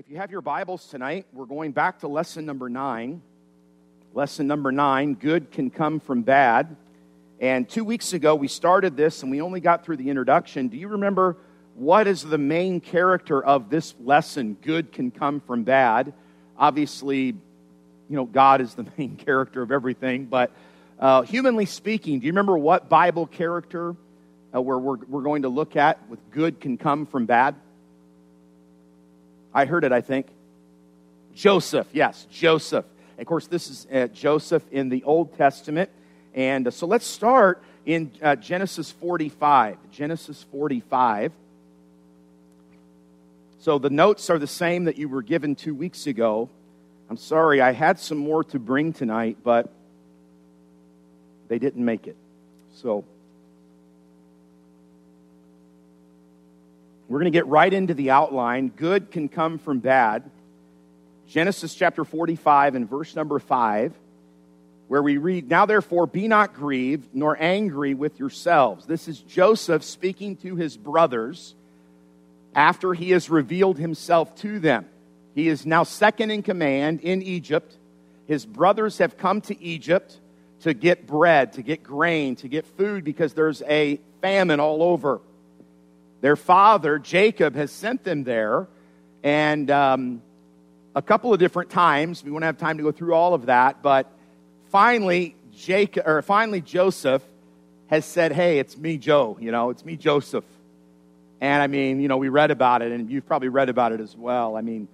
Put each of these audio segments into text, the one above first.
If you have your Bibles tonight, we're going back to lesson number nine. Lesson number nine good can come from bad. And two weeks ago, we started this and we only got through the introduction. Do you remember what is the main character of this lesson? Good can come from bad. Obviously, you know, God is the main character of everything, but uh, humanly speaking, do you remember what Bible character uh, where we're, we're going to look at with good can come from bad? I heard it, I think. Joseph, yes, Joseph. of course, this is uh, Joseph in the Old Testament. And uh, so let's start in uh, Genesis 45. Genesis 45. So the notes are the same that you were given two weeks ago. I'm sorry, I had some more to bring tonight, but they didn't make it. So We're going to get right into the outline. Good can come from bad. Genesis chapter 45 and verse number 5, where we read, Now therefore be not grieved nor angry with yourselves. This is Joseph speaking to his brothers after he has revealed himself to them. He is now second in command in Egypt. His brothers have come to Egypt to get bread, to get grain, to get food because there's a famine all over. Their father, Jacob, has sent them there, and um, a couple of different times. We won't have time to go through all of that, but finally, Jacob, or finally, Joseph has said, Hey, it's me, Joe. You know, it's me, Joseph. And I mean, you know, we read about it, and you've probably read about it as well. I mean,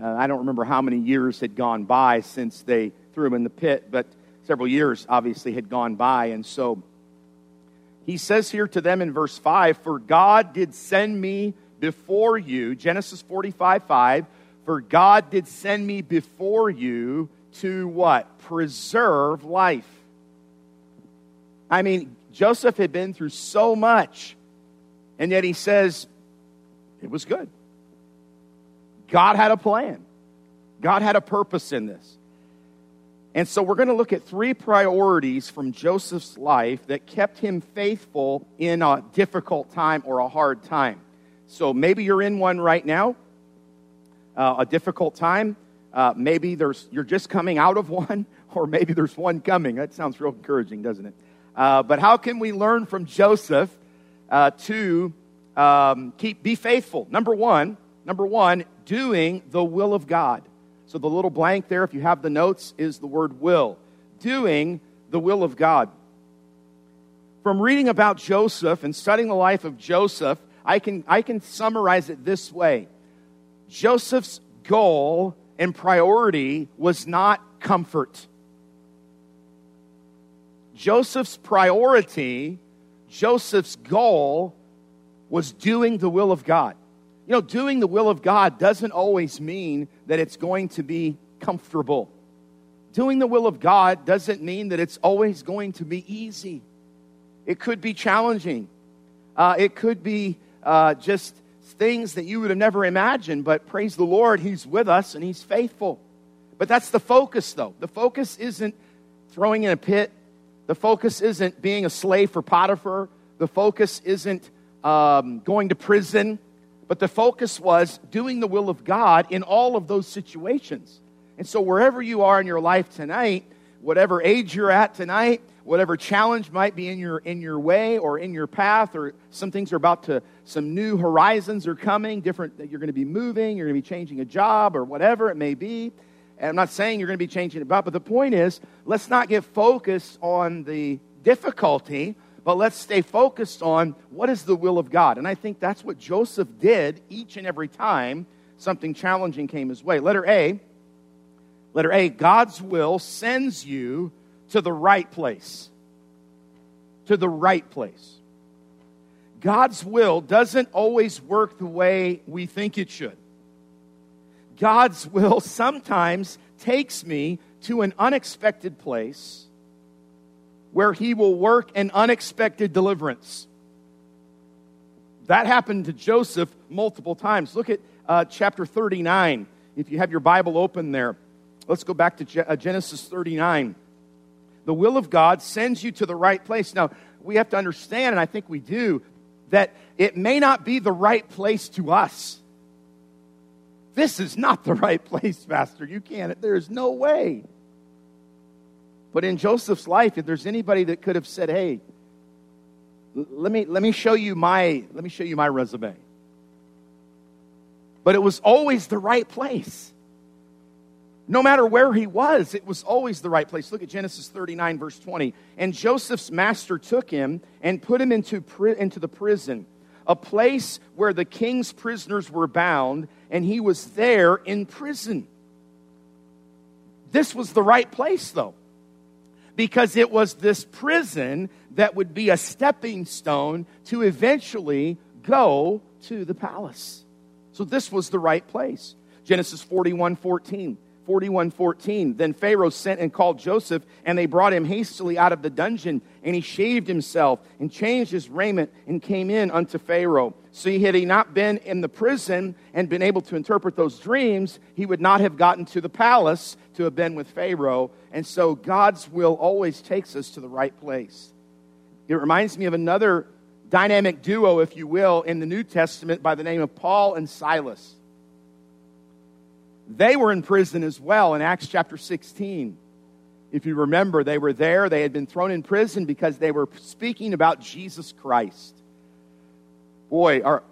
uh, I don't remember how many years had gone by since they threw him in the pit, but several years obviously had gone by. And so he says here to them in verse 5 For God did send me before you, Genesis 45 5, for God did send me before you to what? Preserve life. I mean, Joseph had been through so much, and yet he says, it was good. God had a plan, God had a purpose in this. And so we're going to look at three priorities from Joseph's life that kept him faithful in a difficult time or a hard time. So maybe you're in one right now, uh, a difficult time. Uh, maybe there's, you're just coming out of one, or maybe there's one coming. That sounds real encouraging, doesn't it? Uh, but how can we learn from Joseph uh, to um, keep be faithful? Number one, number one, doing the will of God. So the little blank there, if you have the notes, is the word will. Doing the will of God. From reading about Joseph and studying the life of Joseph, I can, I can summarize it this way Joseph's goal and priority was not comfort. Joseph's priority, Joseph's goal, was doing the will of God. You know, doing the will of God doesn't always mean that it's going to be comfortable. Doing the will of God doesn't mean that it's always going to be easy. It could be challenging. Uh, it could be uh, just things that you would have never imagined, but praise the Lord, He's with us and He's faithful. But that's the focus, though. The focus isn't throwing in a pit, the focus isn't being a slave for Potiphar, the focus isn't um, going to prison. But the focus was doing the will of God in all of those situations. And so, wherever you are in your life tonight, whatever age you're at tonight, whatever challenge might be in your in your way or in your path or some things are about to some new horizons are coming different you're going to be moving you're going to be changing a job or whatever it may be and i'm not saying you're going to be changing about but the point is let's not get focused on the difficulty but let's stay focused on what is the will of God. And I think that's what Joseph did each and every time something challenging came his way. Letter A, letter A, God's will sends you to the right place. To the right place. God's will doesn't always work the way we think it should. God's will sometimes takes me to an unexpected place where he will work an unexpected deliverance. That happened to Joseph multiple times. Look at uh, chapter 39. If you have your Bible open there, let's go back to uh, Genesis 39. The will of God sends you to the right place. Now, we have to understand, and I think we do, that it may not be the right place to us This is not the right place, Pastor. You can't. There's no way. But in Joseph's life, if there's anybody that could have said, hey, let me, let me show you my let me show you my resume. But it was always the right place. No matter where he was, it was always the right place. Look at Genesis 39, verse 20. And Joseph's master took him and put him into, into the prison, a place where the king's prisoners were bound, and he was there in prison. This was the right place, though, because it was this prison that would be a stepping stone to eventually go to the palace. So this was the right place. Genesis 41 14. 41 14. Then Pharaoh sent and called Joseph, and they brought him hastily out of the dungeon. And he shaved himself and changed his raiment and came in unto Pharaoh. See, had he not been in the prison and been able to interpret those dreams, he would not have gotten to the palace to have been with Pharaoh. And so God's will always takes us to the right place. It reminds me of another dynamic duo, if you will, in the New Testament by the name of Paul and Silas. They were in prison as well in Acts chapter 16. If you remember, they were there. They had been thrown in prison because they were speaking about Jesus Christ. Boy, our,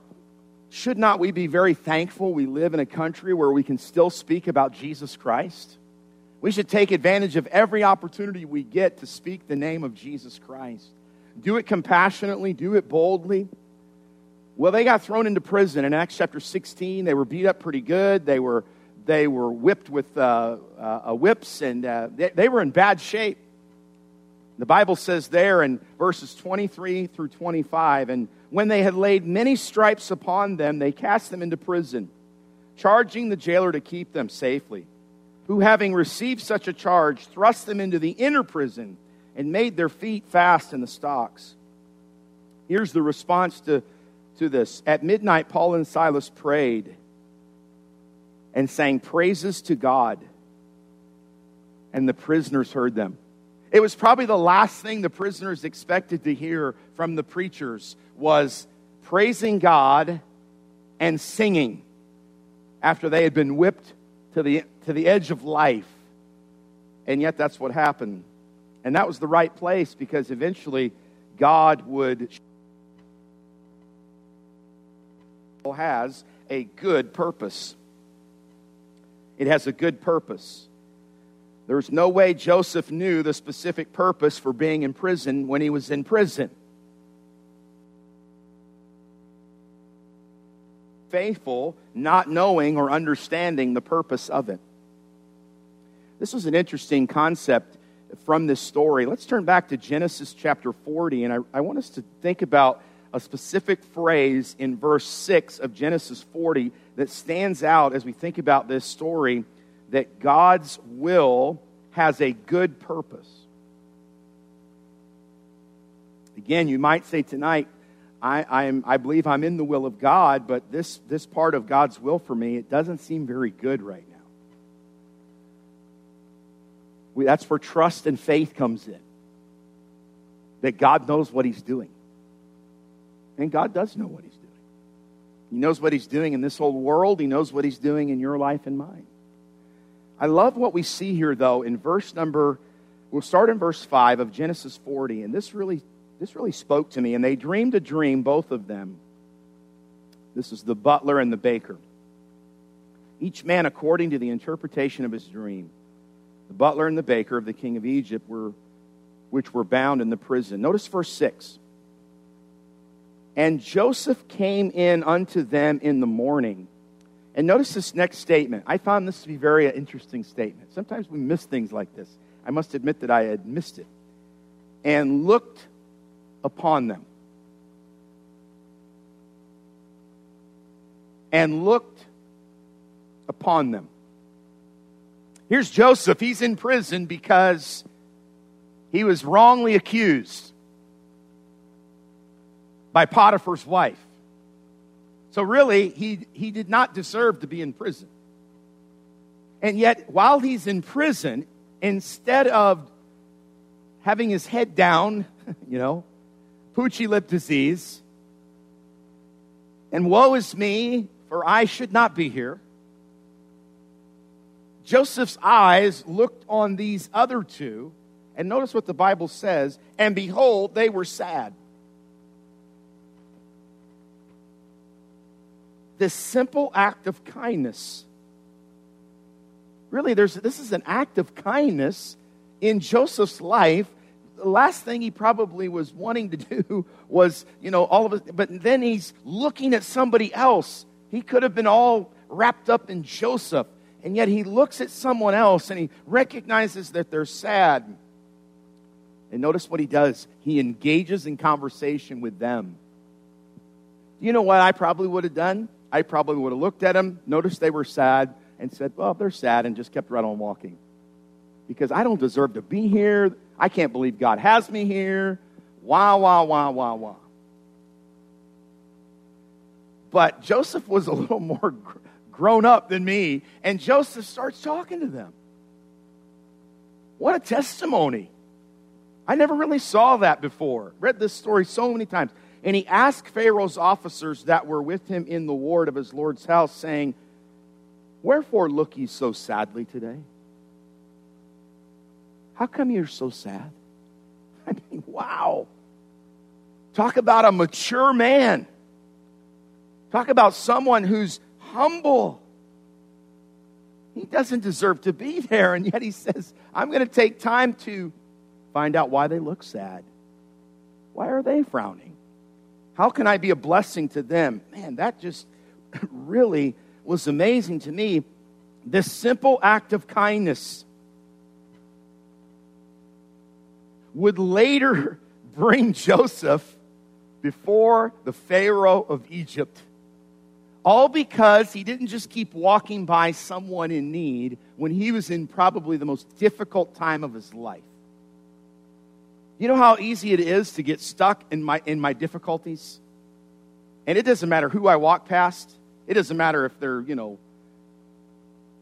should not we be very thankful we live in a country where we can still speak about Jesus Christ? We should take advantage of every opportunity we get to speak the name of Jesus Christ. Do it compassionately, do it boldly. Well, they got thrown into prison in Acts chapter 16. They were beat up pretty good. They were they were whipped with uh, uh, whips, and uh, they, they were in bad shape. The Bible says there in verses 23 through 25, and when they had laid many stripes upon them, they cast them into prison, charging the jailer to keep them safely. Who, having received such a charge, thrust them into the inner prison and made their feet fast in the stocks. Here's the response to, to this. At midnight, Paul and Silas prayed and sang praises to God. And the prisoners heard them. It was probably the last thing the prisoners expected to hear from the preachers was praising God and singing after they had been whipped to the, to the edge of life. And yet that's what happened. And that was the right place because eventually God would has a good purpose. It has a good purpose. There's no way Joseph knew the specific purpose for being in prison when he was in prison. Faithful, not knowing or understanding the purpose of it. This was an interesting concept from this story. Let's turn back to Genesis chapter 40, and I, I want us to think about a specific phrase in verse 6 of Genesis 40 that stands out as we think about this story that God's will has a good purpose. Again, you might say tonight, I, I'm, I believe I'm in the will of God, but this, this part of God's will for me, it doesn't seem very good right now. We, that's where trust and faith comes in. That God knows what He's doing. And God does know what He's doing. He knows what He's doing in this whole world, He knows what He's doing in your life and mine. I love what we see here, though, in verse number, we'll start in verse 5 of Genesis 40, and this really, this really spoke to me. And they dreamed a dream, both of them. This is the butler and the baker. Each man according to the interpretation of his dream. The butler and the baker of the king of Egypt were, which were bound in the prison. Notice verse 6. And Joseph came in unto them in the morning. And notice this next statement. I found this to be very interesting statement. Sometimes we miss things like this. I must admit that I had missed it. And looked upon them. And looked upon them. Here's Joseph. He's in prison because he was wrongly accused by Potiphar's wife. So, really, he, he did not deserve to be in prison. And yet, while he's in prison, instead of having his head down, you know, poochy lip disease, and woe is me, for I should not be here, Joseph's eyes looked on these other two, and notice what the Bible says, and behold, they were sad. This simple act of kindness. Really, there's, this is an act of kindness in Joseph's life. The last thing he probably was wanting to do was, you know, all of us, but then he's looking at somebody else. He could have been all wrapped up in Joseph, and yet he looks at someone else and he recognizes that they're sad. And notice what he does he engages in conversation with them. Do you know what I probably would have done? I probably would have looked at them, noticed they were sad, and said, Well, they're sad, and just kept right on walking. Because I don't deserve to be here. I can't believe God has me here. Wah, wah, wah, wah, wah. But Joseph was a little more grown up than me, and Joseph starts talking to them. What a testimony. I never really saw that before. Read this story so many times. And he asked Pharaoh's officers that were with him in the ward of his Lord's house, saying, Wherefore look ye so sadly today? How come you're so sad? I mean, wow. Talk about a mature man. Talk about someone who's humble. He doesn't deserve to be there, and yet he says, I'm going to take time to find out why they look sad. Why are they frowning? How can I be a blessing to them? Man, that just really was amazing to me. This simple act of kindness would later bring Joseph before the Pharaoh of Egypt. All because he didn't just keep walking by someone in need when he was in probably the most difficult time of his life. You know how easy it is to get stuck in my, in my difficulties? And it doesn't matter who I walk past. It doesn't matter if they're, you know,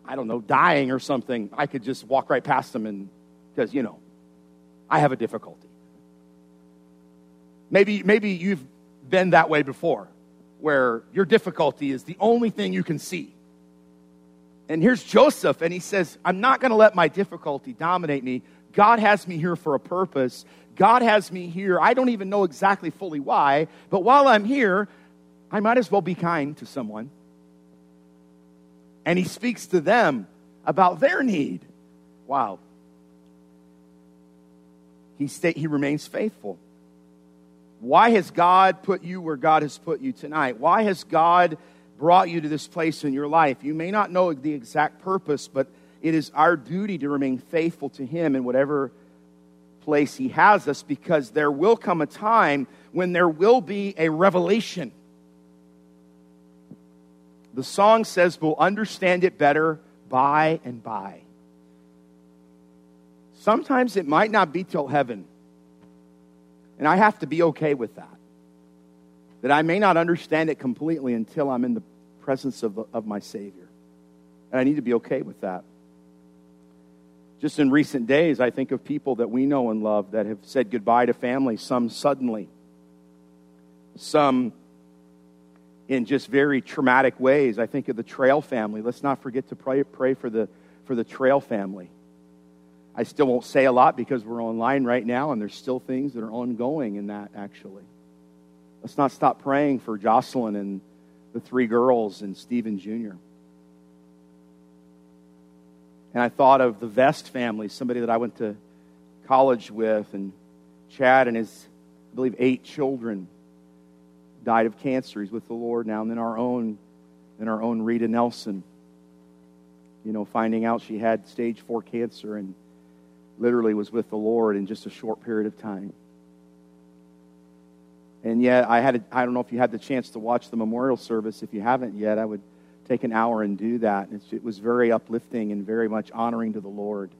I don't know, dying or something. I could just walk right past them and, because, you know, I have a difficulty. Maybe, maybe you've been that way before, where your difficulty is the only thing you can see. And here's Joseph, and he says, I'm not going to let my difficulty dominate me. God has me here for a purpose. God has me here. I don't even know exactly fully why, but while I'm here, I might as well be kind to someone. And he speaks to them about their need. Wow. He, stay, he remains faithful. Why has God put you where God has put you tonight? Why has God brought you to this place in your life? You may not know the exact purpose, but it is our duty to remain faithful to Him in whatever place He has us because there will come a time when there will be a revelation. The song says we'll understand it better by and by. Sometimes it might not be till heaven. And I have to be okay with that. That I may not understand it completely until I'm in the presence of, the, of my Savior. And I need to be okay with that. Just in recent days, I think of people that we know and love that have said goodbye to family, some suddenly, some in just very traumatic ways. I think of the Trail family. Let's not forget to pray, pray for, the, for the Trail family. I still won't say a lot because we're online right now and there's still things that are ongoing in that, actually. Let's not stop praying for Jocelyn and the three girls and Stephen Jr. And I thought of the Vest family, somebody that I went to college with, and Chad and his, I believe, eight children died of cancer. He's with the Lord now. And then our own, then our own Rita Nelson, you know, finding out she had stage four cancer and literally was with the Lord in just a short period of time. And yet, I had I don't know if you had the chance to watch the memorial service. If you haven't yet, I would take an hour and do that. it was very uplifting and very much honoring to the Lord.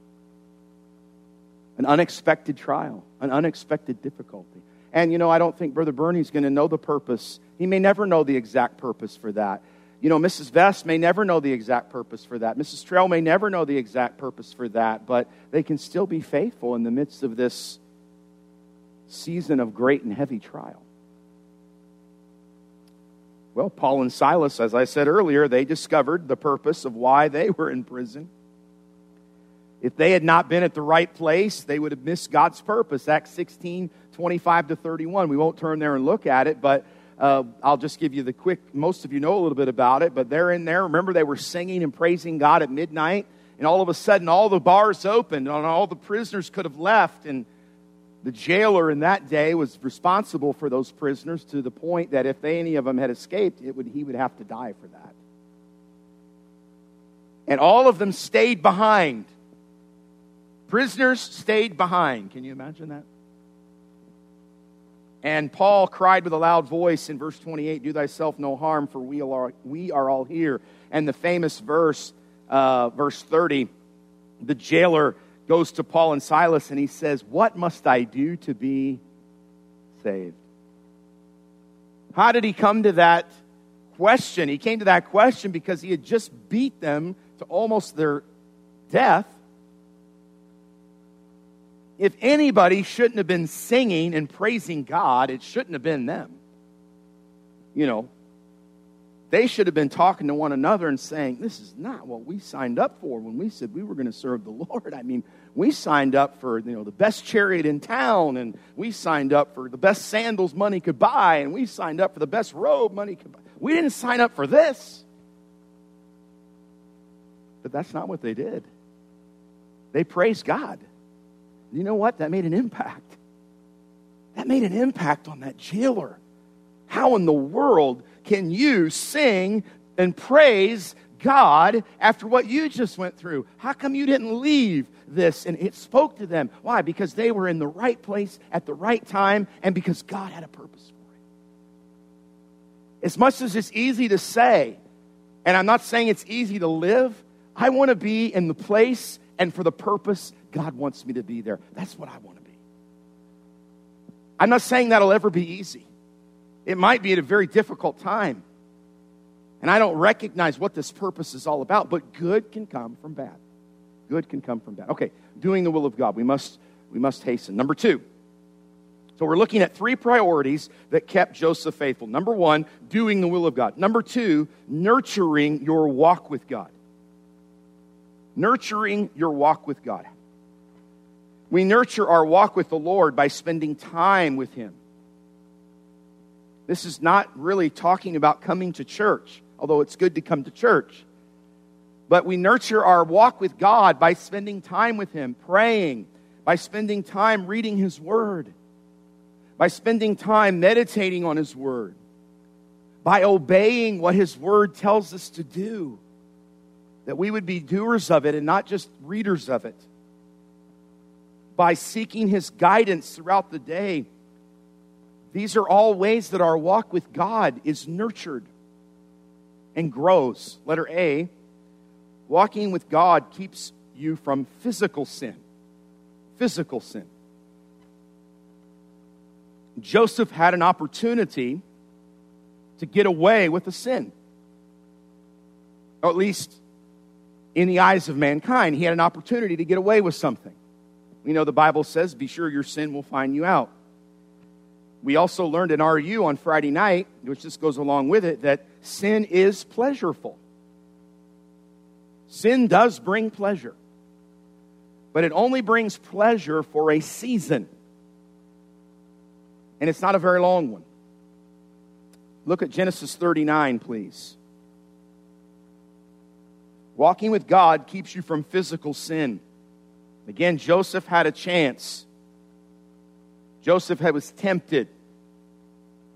An unexpected trial, an unexpected difficulty. And, you know, I don't think Brother Bernie's going to know the purpose. He may never know the exact purpose for that. You know, Mrs. Vest may never know the exact purpose for that. Mrs. Trail may never know the exact purpose for that, but they can still be faithful in the midst of this season of great and heavy trial. Well, Paul and Silas, as I said earlier, they discovered the purpose of why they were in prison. If they had not been at the right place, they would have missed God's purpose. Acts 16, 25 to 31. We won't turn there and look at it, but uh, I'll just give you the quick, most of you know a little bit about it, but they're in there. Remember, they were singing and praising God at midnight, and all of a sudden, all the bars opened, and all the prisoners could have left. And the jailer in that day was responsible for those prisoners to the point that if any of them had escaped, it would, he would have to die for that. And all of them stayed behind. Prisoners stayed behind. Can you imagine that? And Paul cried with a loud voice in verse 28 Do thyself no harm, for we are, we are all here. And the famous verse, uh, verse 30, the jailer goes to Paul and Silas and he says, What must I do to be saved? How did he come to that question? He came to that question because he had just beat them to almost their death. If anybody shouldn't have been singing and praising God, it shouldn't have been them. You know, they should have been talking to one another and saying, This is not what we signed up for when we said we were going to serve the Lord. I mean, we signed up for you know the best chariot in town, and we signed up for the best sandals money could buy, and we signed up for the best robe money could buy. We didn't sign up for this. But that's not what they did. They praised God. You know what? That made an impact. That made an impact on that jailer. How in the world can you sing and praise God after what you just went through? How come you didn't leave this? And it spoke to them. Why? Because they were in the right place at the right time and because God had a purpose for it. As much as it's easy to say, and I'm not saying it's easy to live, I want to be in the place and for the purpose God wants me to be there. That's what I want to be. I'm not saying that'll ever be easy. It might be at a very difficult time. And I don't recognize what this purpose is all about, but good can come from bad. Good can come from bad. Okay, doing the will of God. We must we must hasten. Number 2. So we're looking at three priorities that kept Joseph faithful. Number 1, doing the will of God. Number 2, nurturing your walk with God. Nurturing your walk with God. We nurture our walk with the Lord by spending time with him this is not really talking about coming to church, although it's good to come to church. But we nurture our walk with God by spending time with Him, praying, by spending time reading His Word, by spending time meditating on His Word, by obeying what His Word tells us to do, that we would be doers of it and not just readers of it, by seeking His guidance throughout the day these are all ways that our walk with God is nurtured and grows. Letter A walking with God keeps you from physical sin. Physical sin. Joseph had an opportunity to get away with a sin. Or at least in the eyes of mankind, he had an opportunity to get away with something. We know the Bible says, Be sure your sin will find you out. We also learned in RU on Friday night, which just goes along with it, that sin is pleasureful. Sin does bring pleasure, but it only brings pleasure for a season. And it's not a very long one. Look at Genesis 39, please. Walking with God keeps you from physical sin. Again, Joseph had a chance. Joseph was tempted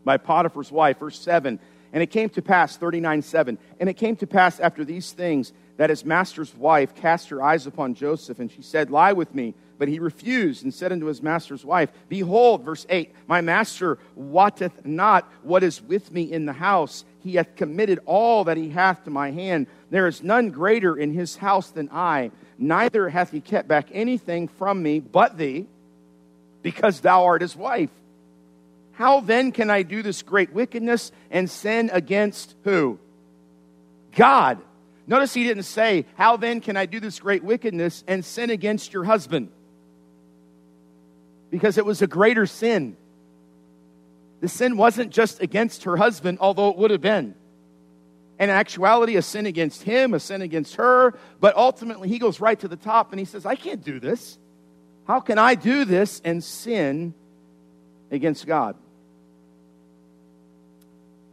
by Potiphar's wife. Verse 7 And it came to pass, 39 7, and it came to pass after these things that his master's wife cast her eyes upon Joseph, and she said, Lie with me. But he refused and said unto his master's wife, Behold, verse 8, my master wotteth not what is with me in the house. He hath committed all that he hath to my hand. There is none greater in his house than I. Neither hath he kept back anything from me but thee, because thou art his wife. How then can I do this great wickedness and sin against who? God. Notice he didn't say, How then can I do this great wickedness and sin against your husband? Because it was a greater sin. The sin wasn't just against her husband, although it would have been. in actuality, a sin against him, a sin against her. But ultimately, he goes right to the top and he says, I can't do this. How can I do this and sin against God?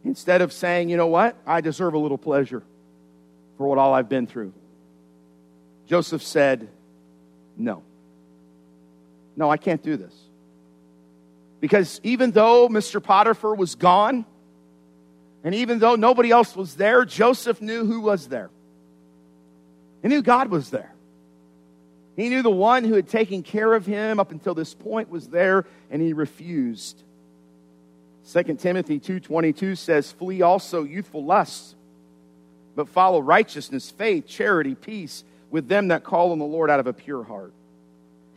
Instead of saying, you know what, I deserve a little pleasure for what all I've been through, Joseph said, no. No, I can't do this. Because even though Mr. Potiphar was gone, and even though nobody else was there, Joseph knew who was there. He knew God was there. He knew the one who had taken care of him up until this point was there, and he refused. 2 Timothy 2:22 says, "Flee also youthful lusts, but follow righteousness, faith, charity, peace with them that call on the Lord out of a pure heart."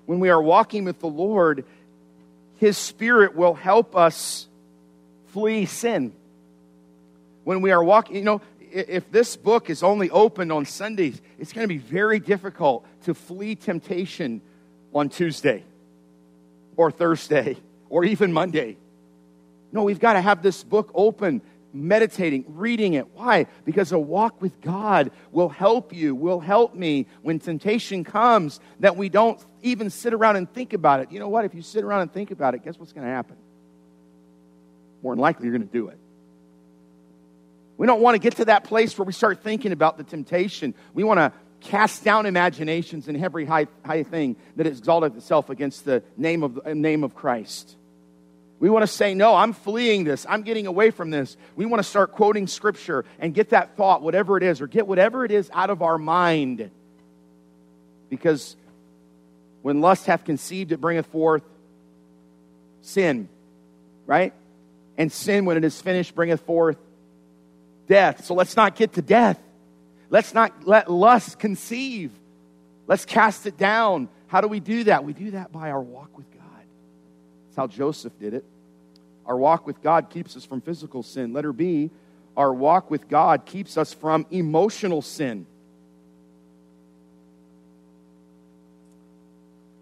When we are walking with the Lord, his spirit will help us flee sin. When we are walking, you know, if this book is only opened on Sundays, it's going to be very difficult to flee temptation on Tuesday or Thursday or even Monday. No, we've got to have this book open, meditating, reading it. Why? Because a walk with God will help you, will help me when temptation comes, that we don't even sit around and think about it. You know what? If you sit around and think about it, guess what's going to happen? More than likely, you're going to do it. We don't want to get to that place where we start thinking about the temptation. We want to cast down imaginations and every high, high thing that exalteth itself against the name of, the name of Christ. We want to say, no, I'm fleeing this. I'm getting away from this. We want to start quoting scripture and get that thought, whatever it is, or get whatever it is out of our mind. Because when lust hath conceived, it bringeth forth sin, right? And sin, when it is finished, bringeth forth death. So let's not get to death. Let's not let lust conceive. Let's cast it down. How do we do that? We do that by our walk with that's how Joseph did it. Our walk with God keeps us from physical sin. Letter B, our walk with God keeps us from emotional sin.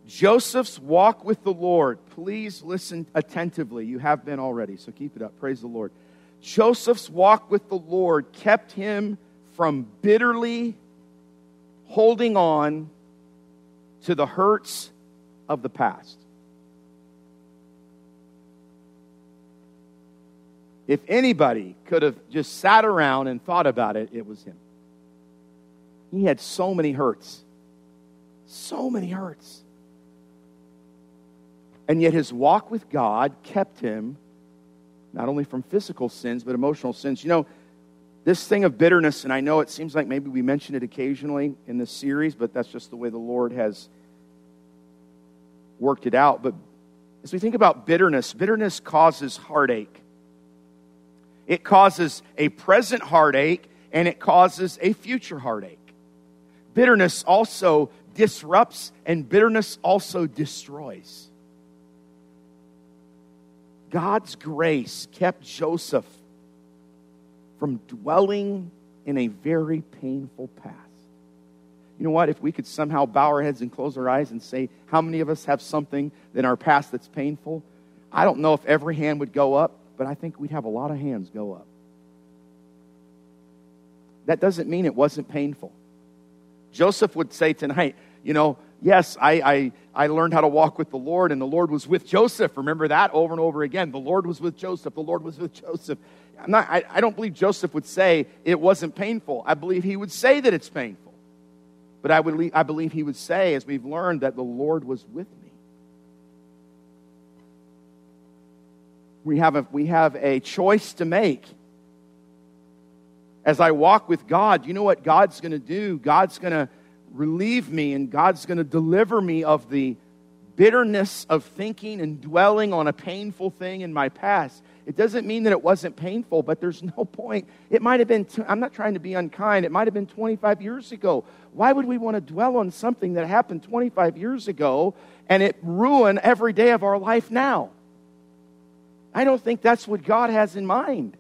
Joseph's walk with the Lord, please listen attentively. You have been already, so keep it up. Praise the Lord. Joseph's walk with the Lord kept him from bitterly holding on to the hurts of the past. If anybody could have just sat around and thought about it, it was him. He had so many hurts. So many hurts. And yet his walk with God kept him not only from physical sins, but emotional sins. You know, this thing of bitterness, and I know it seems like maybe we mention it occasionally in this series, but that's just the way the Lord has worked it out. But as we think about bitterness, bitterness causes heartache. It causes a present heartache and it causes a future heartache. Bitterness also disrupts and bitterness also destroys. God's grace kept Joseph from dwelling in a very painful past. You know what? If we could somehow bow our heads and close our eyes and say, How many of us have something in our past that's painful? I don't know if every hand would go up, but I think we'd have a lot of hands go up. That doesn't mean it wasn't painful. Joseph would say tonight, you know, yes, I, I, I learned how to walk with the Lord, and the Lord was with Joseph. Remember that over and over again. The Lord was with Joseph. The Lord was with Joseph. I'm not, I, I don't believe Joseph would say it wasn't painful. I believe he would say that it's painful. But I, would, I believe he would say, as we've learned, that the Lord was with. We have a, we have a choice to make. As I walk with God, you know what God's going to do? God's going to relieve me and God's going to deliver me of the bitterness of thinking and dwelling on a painful thing in my past. It doesn't mean that it wasn't painful, but there's no point. It might have been, I'm not trying to be unkind, it might have been 25 years ago. Why would we want to dwell on something that happened 25 years ago and it ruin every day of our life now? I don't think that's what God has in mind.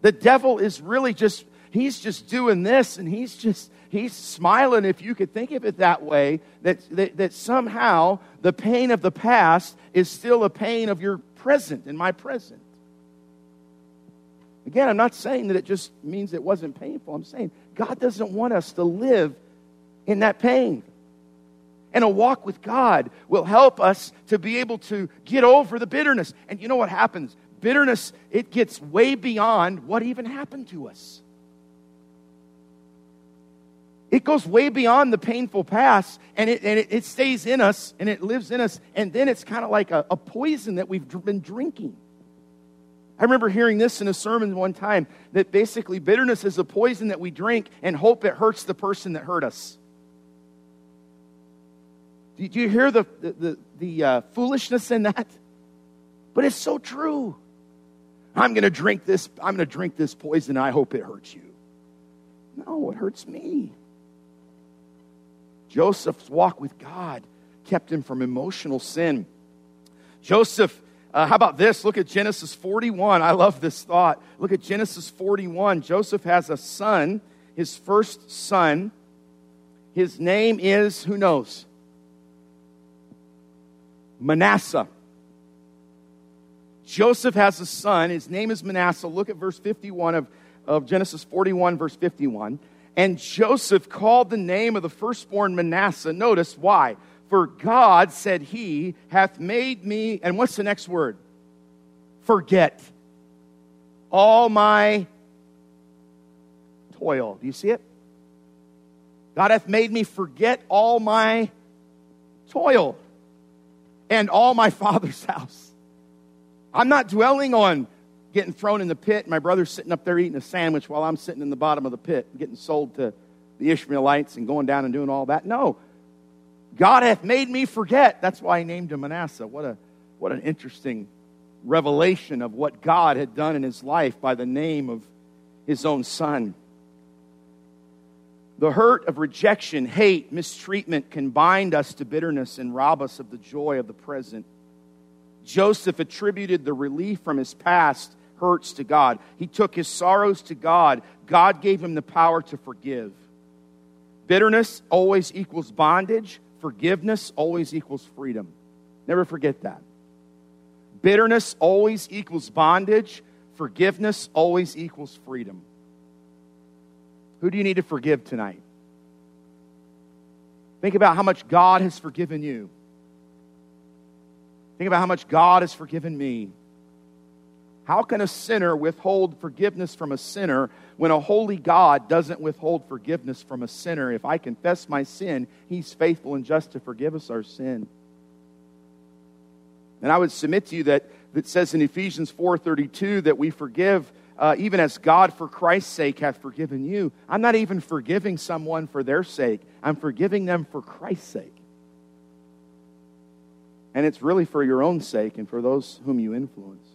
The devil is really just, he's just doing this and he's just, he's smiling, if you could think of it that way, that, that, that somehow the pain of the past is still a pain of your present and my present. Again, I'm not saying that it just means it wasn't painful. I'm saying God doesn't want us to live in that pain. And a walk with God will help us to be able to get over the bitterness. And you know what happens? Bitterness, it gets way beyond what even happened to us. It goes way beyond the painful past and it, and it, it stays in us and it lives in us. And then it's kind of like a, a poison that we've been drinking. I remember hearing this in a sermon one time that basically bitterness is a poison that we drink and hope it hurts the person that hurt us. Do you hear the, the, the, the uh, foolishness in that? But it's so true. I'm going to drink this. I'm going to drink this poison. I hope it hurts you. No, it hurts me. Joseph's walk with God kept him from emotional sin. Joseph, uh, how about this? Look at Genesis 41. I love this thought. Look at Genesis 41. Joseph has a son, his first son. His name is, who knows? Manasseh. Joseph has a son. His name is Manasseh. Look at verse 51 of, of Genesis 41, verse 51. And Joseph called the name of the firstborn Manasseh. Notice why. For God, said he, hath made me, and what's the next word? Forget all my toil. Do you see it? God hath made me forget all my toil and all my father's house. I'm not dwelling on getting thrown in the pit, my brother's sitting up there eating a sandwich while I'm sitting in the bottom of the pit, getting sold to the Ishmaelites and going down and doing all that. No. God hath made me forget. That's why he named him Manasseh. What, a, what an interesting revelation of what God had done in his life by the name of his own son. The hurt of rejection, hate, mistreatment can bind us to bitterness and rob us of the joy of the present. Joseph attributed the relief from his past hurts to God. He took his sorrows to God. God gave him the power to forgive. Bitterness always equals bondage, forgiveness always equals freedom. Never forget that. Bitterness always equals bondage, forgiveness always equals freedom. Who do you need to forgive tonight? Think about how much God has forgiven you. Think about how much God has forgiven me. How can a sinner withhold forgiveness from a sinner when a holy God doesn't withhold forgiveness from a sinner? If I confess my sin, He's faithful and just to forgive us our sin. And I would submit to you that that says in Ephesians 4:32 that we forgive uh, even as God for Christ's sake hath forgiven you. I'm not even forgiving someone for their sake. I'm forgiving them for Christ's sake. And it's really for your own sake and for those whom you influence.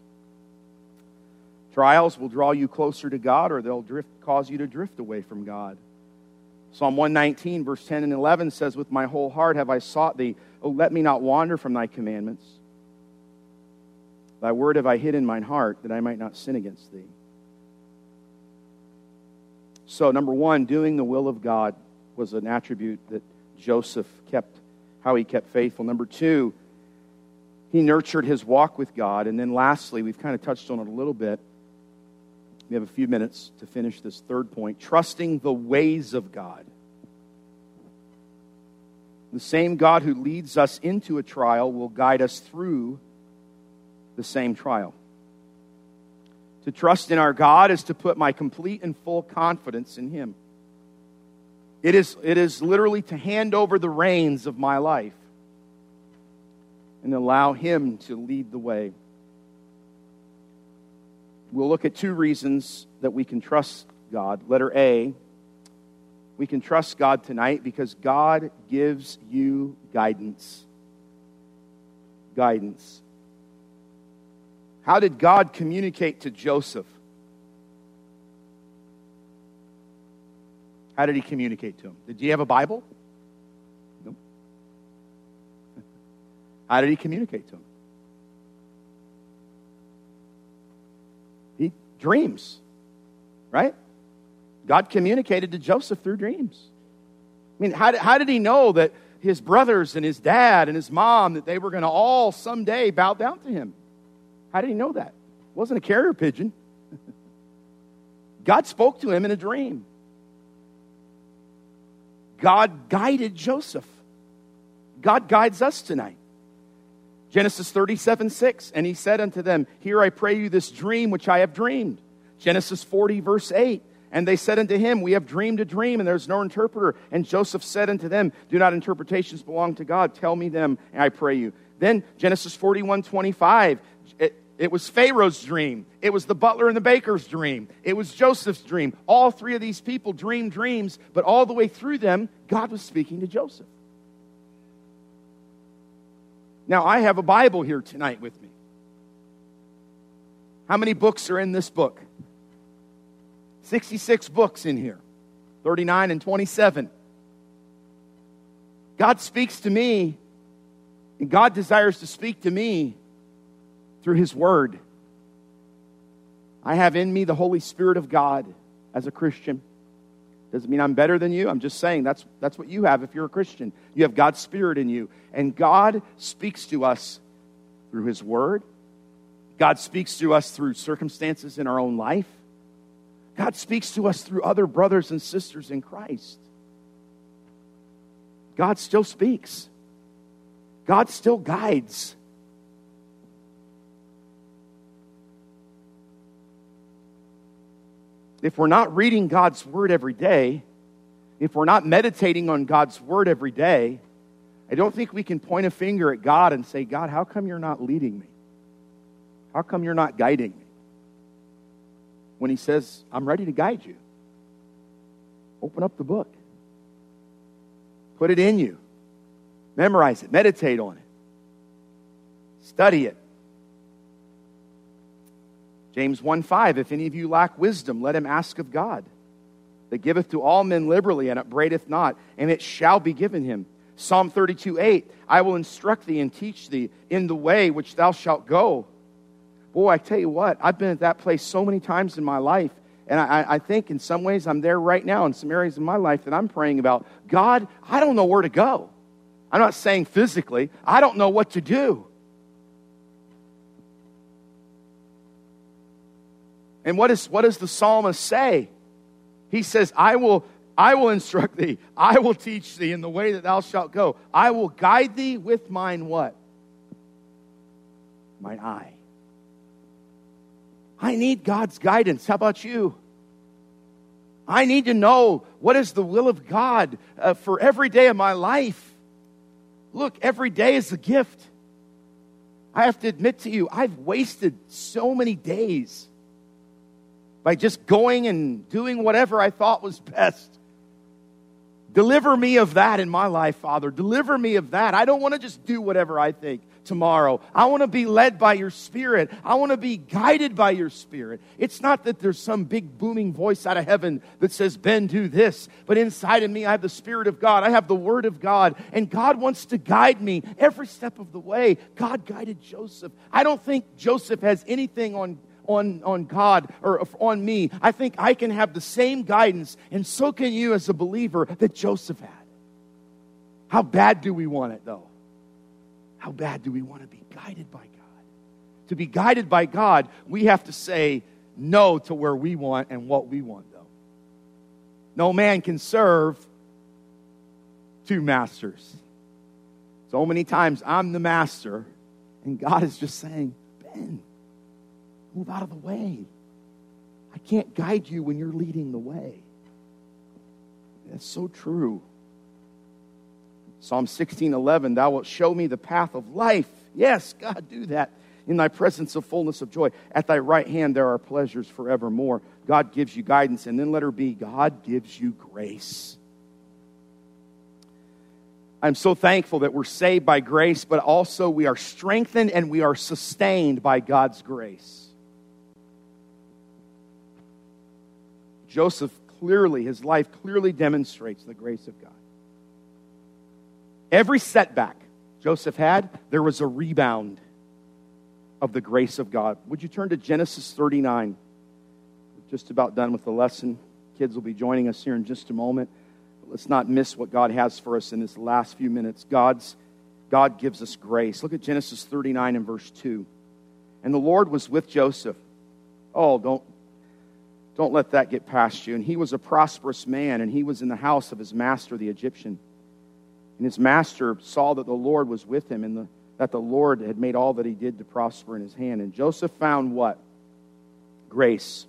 Trials will draw you closer to God or they'll drift, cause you to drift away from God. Psalm 119, verse 10 and 11 says, With my whole heart have I sought thee. Oh, let me not wander from thy commandments. Thy word have I hid in mine heart, that I might not sin against thee. So, number one, doing the will of God was an attribute that Joseph kept, how he kept faithful. Number two, he nurtured his walk with God. And then lastly, we've kind of touched on it a little bit. We have a few minutes to finish this third point trusting the ways of God. The same God who leads us into a trial will guide us through the same trial. To trust in our God is to put my complete and full confidence in Him. It is, it is literally to hand over the reins of my life and allow Him to lead the way. We'll look at two reasons that we can trust God. Letter A, we can trust God tonight because God gives you guidance. Guidance. How did God communicate to Joseph? How did he communicate to him? Did he have a Bible? No. How did he communicate to him? He dreams, right? God communicated to Joseph through dreams. I mean, how did, how did he know that his brothers and his dad and his mom that they were going to all someday bow down to him? How did he know that? It wasn't a carrier pigeon. God spoke to him in a dream. God guided Joseph. God guides us tonight. Genesis 37 6. And he said unto them, Hear I pray you this dream which I have dreamed. Genesis 40, verse 8. And they said unto him, We have dreamed a dream, and there's no interpreter. And Joseph said unto them, Do not interpretations belong to God? Tell me them, I pray you. Then Genesis 41, 25. It, was Pharaoh's dream. It was the butler and the baker's dream. It was Joseph's dream. All three of these people dreamed dreams, but all the way through them, God was speaking to Joseph. Now, I have a Bible here tonight with me. How many books are in this book? 66 books in here, 39 and 27. God speaks to me, and God desires to speak to me through His Word. I have in me the Holy Spirit of God as a Christian. Doesn't mean I'm better than you. I'm just saying that's, that's what you have if you're a Christian. You have God's Spirit in you. And God speaks to us through His Word. God speaks to us through circumstances in our own life. God speaks to us through other brothers and sisters in Christ. God still speaks, God still guides. If we're not reading God's Word every day, if we're not meditating on God's Word every day, I don't think we can point a finger at God and say, God, how come you're not leading me? How come you're not guiding me? When He says, I'm ready to guide you. Open up the book, put it in you, memorize it, meditate on it, study it. James 1 5, if any of you lack wisdom, let him ask of God, that giveth to all men liberally and upbraideth not, and it shall be given him. Psalm 32 8, I will instruct thee and teach thee in the way which thou shalt go. Boy, I tell you what, I've been at that place so many times in my life, and I, I think in some ways I'm there right now in some areas of my life that I'm praying about. God, I don't know where to go. I'm not saying physically, I don't know what to do. And what, is, what does the psalmist say? He says, I will, I will instruct thee. I will teach thee in the way that thou shalt go. I will guide thee with mine what? Mine eye. I need God's guidance. How about you? I need to know what is the will of God uh, for every day of my life. Look, every day is a gift. I have to admit to you, I've wasted so many days by just going and doing whatever I thought was best. Deliver me of that in my life, Father. Deliver me of that. I don't want to just do whatever I think tomorrow. I want to be led by your Spirit. I want to be guided by your Spirit. It's not that there's some big booming voice out of heaven that says, Ben, do this. But inside of me, I have the Spirit of God. I have the Word of God. And God wants to guide me every step of the way. God guided Joseph. I don't think Joseph has anything on on, on God or on me. I think I can have the same guidance, and so can you as a believer that Joseph had. How bad do we want it, though? How bad do we want to be guided by God? To be guided by God, we have to say no to where we want and what we want, though. No man can serve two masters. So many times I'm the master, and God is just saying, Ben, Move out of the way. I can't guide you when you're leading the way. That's so true. Psalm 16 11, Thou wilt show me the path of life. Yes, God, do that. In thy presence of fullness of joy. At thy right hand there are pleasures forevermore. God gives you guidance. And then let her be God gives you grace. I'm so thankful that we're saved by grace, but also we are strengthened and we are sustained by God's grace. Joseph clearly, his life clearly demonstrates the grace of God. Every setback Joseph had, there was a rebound of the grace of God. Would you turn to Genesis 39? We're just about done with the lesson. Kids will be joining us here in just a moment. But let's not miss what God has for us in this last few minutes. God's, God gives us grace. Look at Genesis 39 and verse 2. And the Lord was with Joseph. Oh, don't Don't let that get past you. And he was a prosperous man, and he was in the house of his master, the Egyptian. And his master saw that the Lord was with him, and the, that the Lord had made all that he did to prosper in his hand. And Joseph found what? Grace.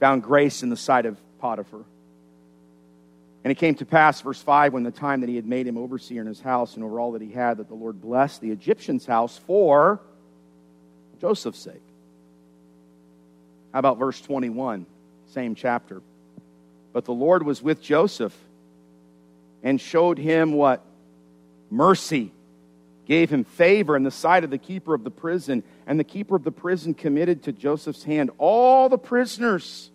Found grace in the sight of Potiphar. And it came to pass, verse 5, when the time that he had made him overseer in his house and over all that he had, that the Lord blessed the Egyptian's house for Joseph's sake. How about verse 21, same chapter? But the Lord was with Joseph and showed him what? Mercy. Gave him favor in the sight of the keeper of the prison. And the keeper of the prison committed to Joseph's hand all the prisoners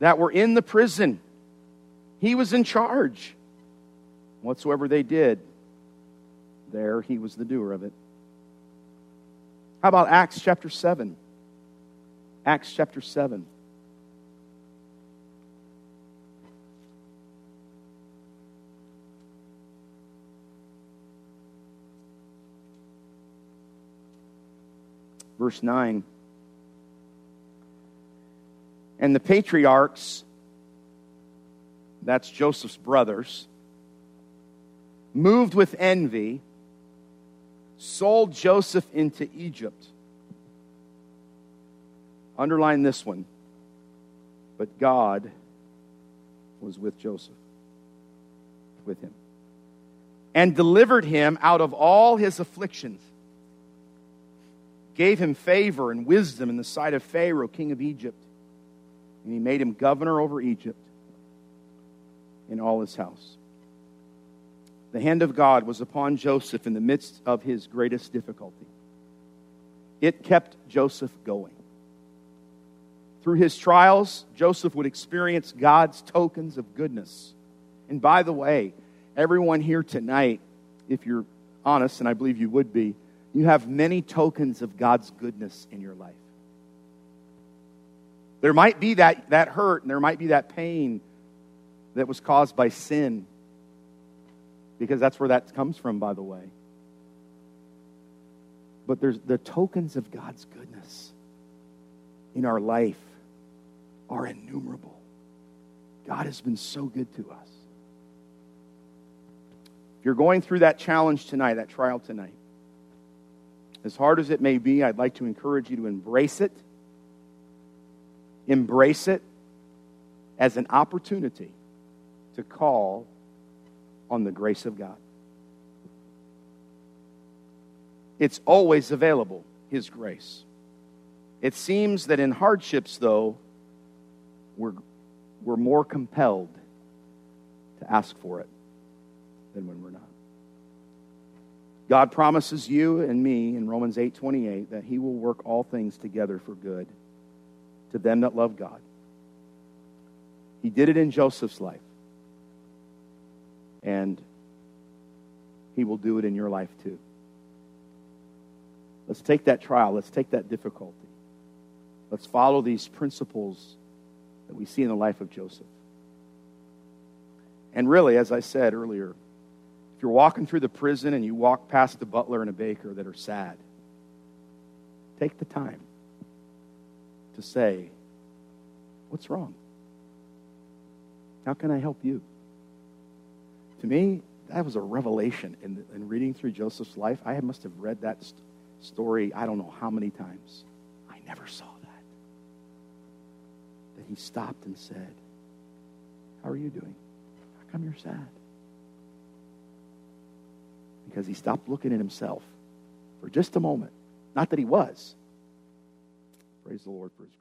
that were in the prison. He was in charge. Whatsoever they did, there he was the doer of it. How about Acts chapter 7? Acts chapter 7. Verse 9. And the patriarchs, that's Joseph's brothers, moved with envy, sold Joseph into Egypt Underline this one. But God was with Joseph, with him, and delivered him out of all his afflictions, gave him favor and wisdom in the sight of Pharaoh, king of Egypt, and he made him governor over Egypt in all his house. The hand of God was upon Joseph in the midst of his greatest difficulty. It kept Joseph going. Through his trials, Joseph would experience God's tokens of goodness. And by the way, everyone here tonight, if you're honest, and I believe you would be, you have many tokens of God's goodness in your life. There might be that, that hurt and there might be that pain that was caused by sin, because that's where that comes from, by the way. But there's the tokens of God's goodness in our life are innumerable. God has been so good to us. If you're going through that challenge tonight, that trial tonight, as hard as it may be, I'd like to encourage you to embrace it. Embrace it as an opportunity to call on the grace of God. It's always available, His grace. It seems that in hardships, though, we're, we're more compelled to ask for it than when we're not. God promises you and me in Romans 8:28 that he will work all things together for good to them that love God. He did it in Joseph's life. And he will do it in your life too. Let's take that trial, let's take that difficulty. Let's follow these principles that we see in the life of Joseph. And really, as I said earlier, if you're walking through the prison and you walk past a butler and a baker that are sad, take the time to say, What's wrong? How can I help you? To me, that was a revelation in, in reading through Joseph's life. I must have read that st- story I don't know how many times. I never saw he stopped and said, How are you doing? How come you're sad? Because he stopped looking at himself for just a moment. Not that he was. Praise the Lord for his.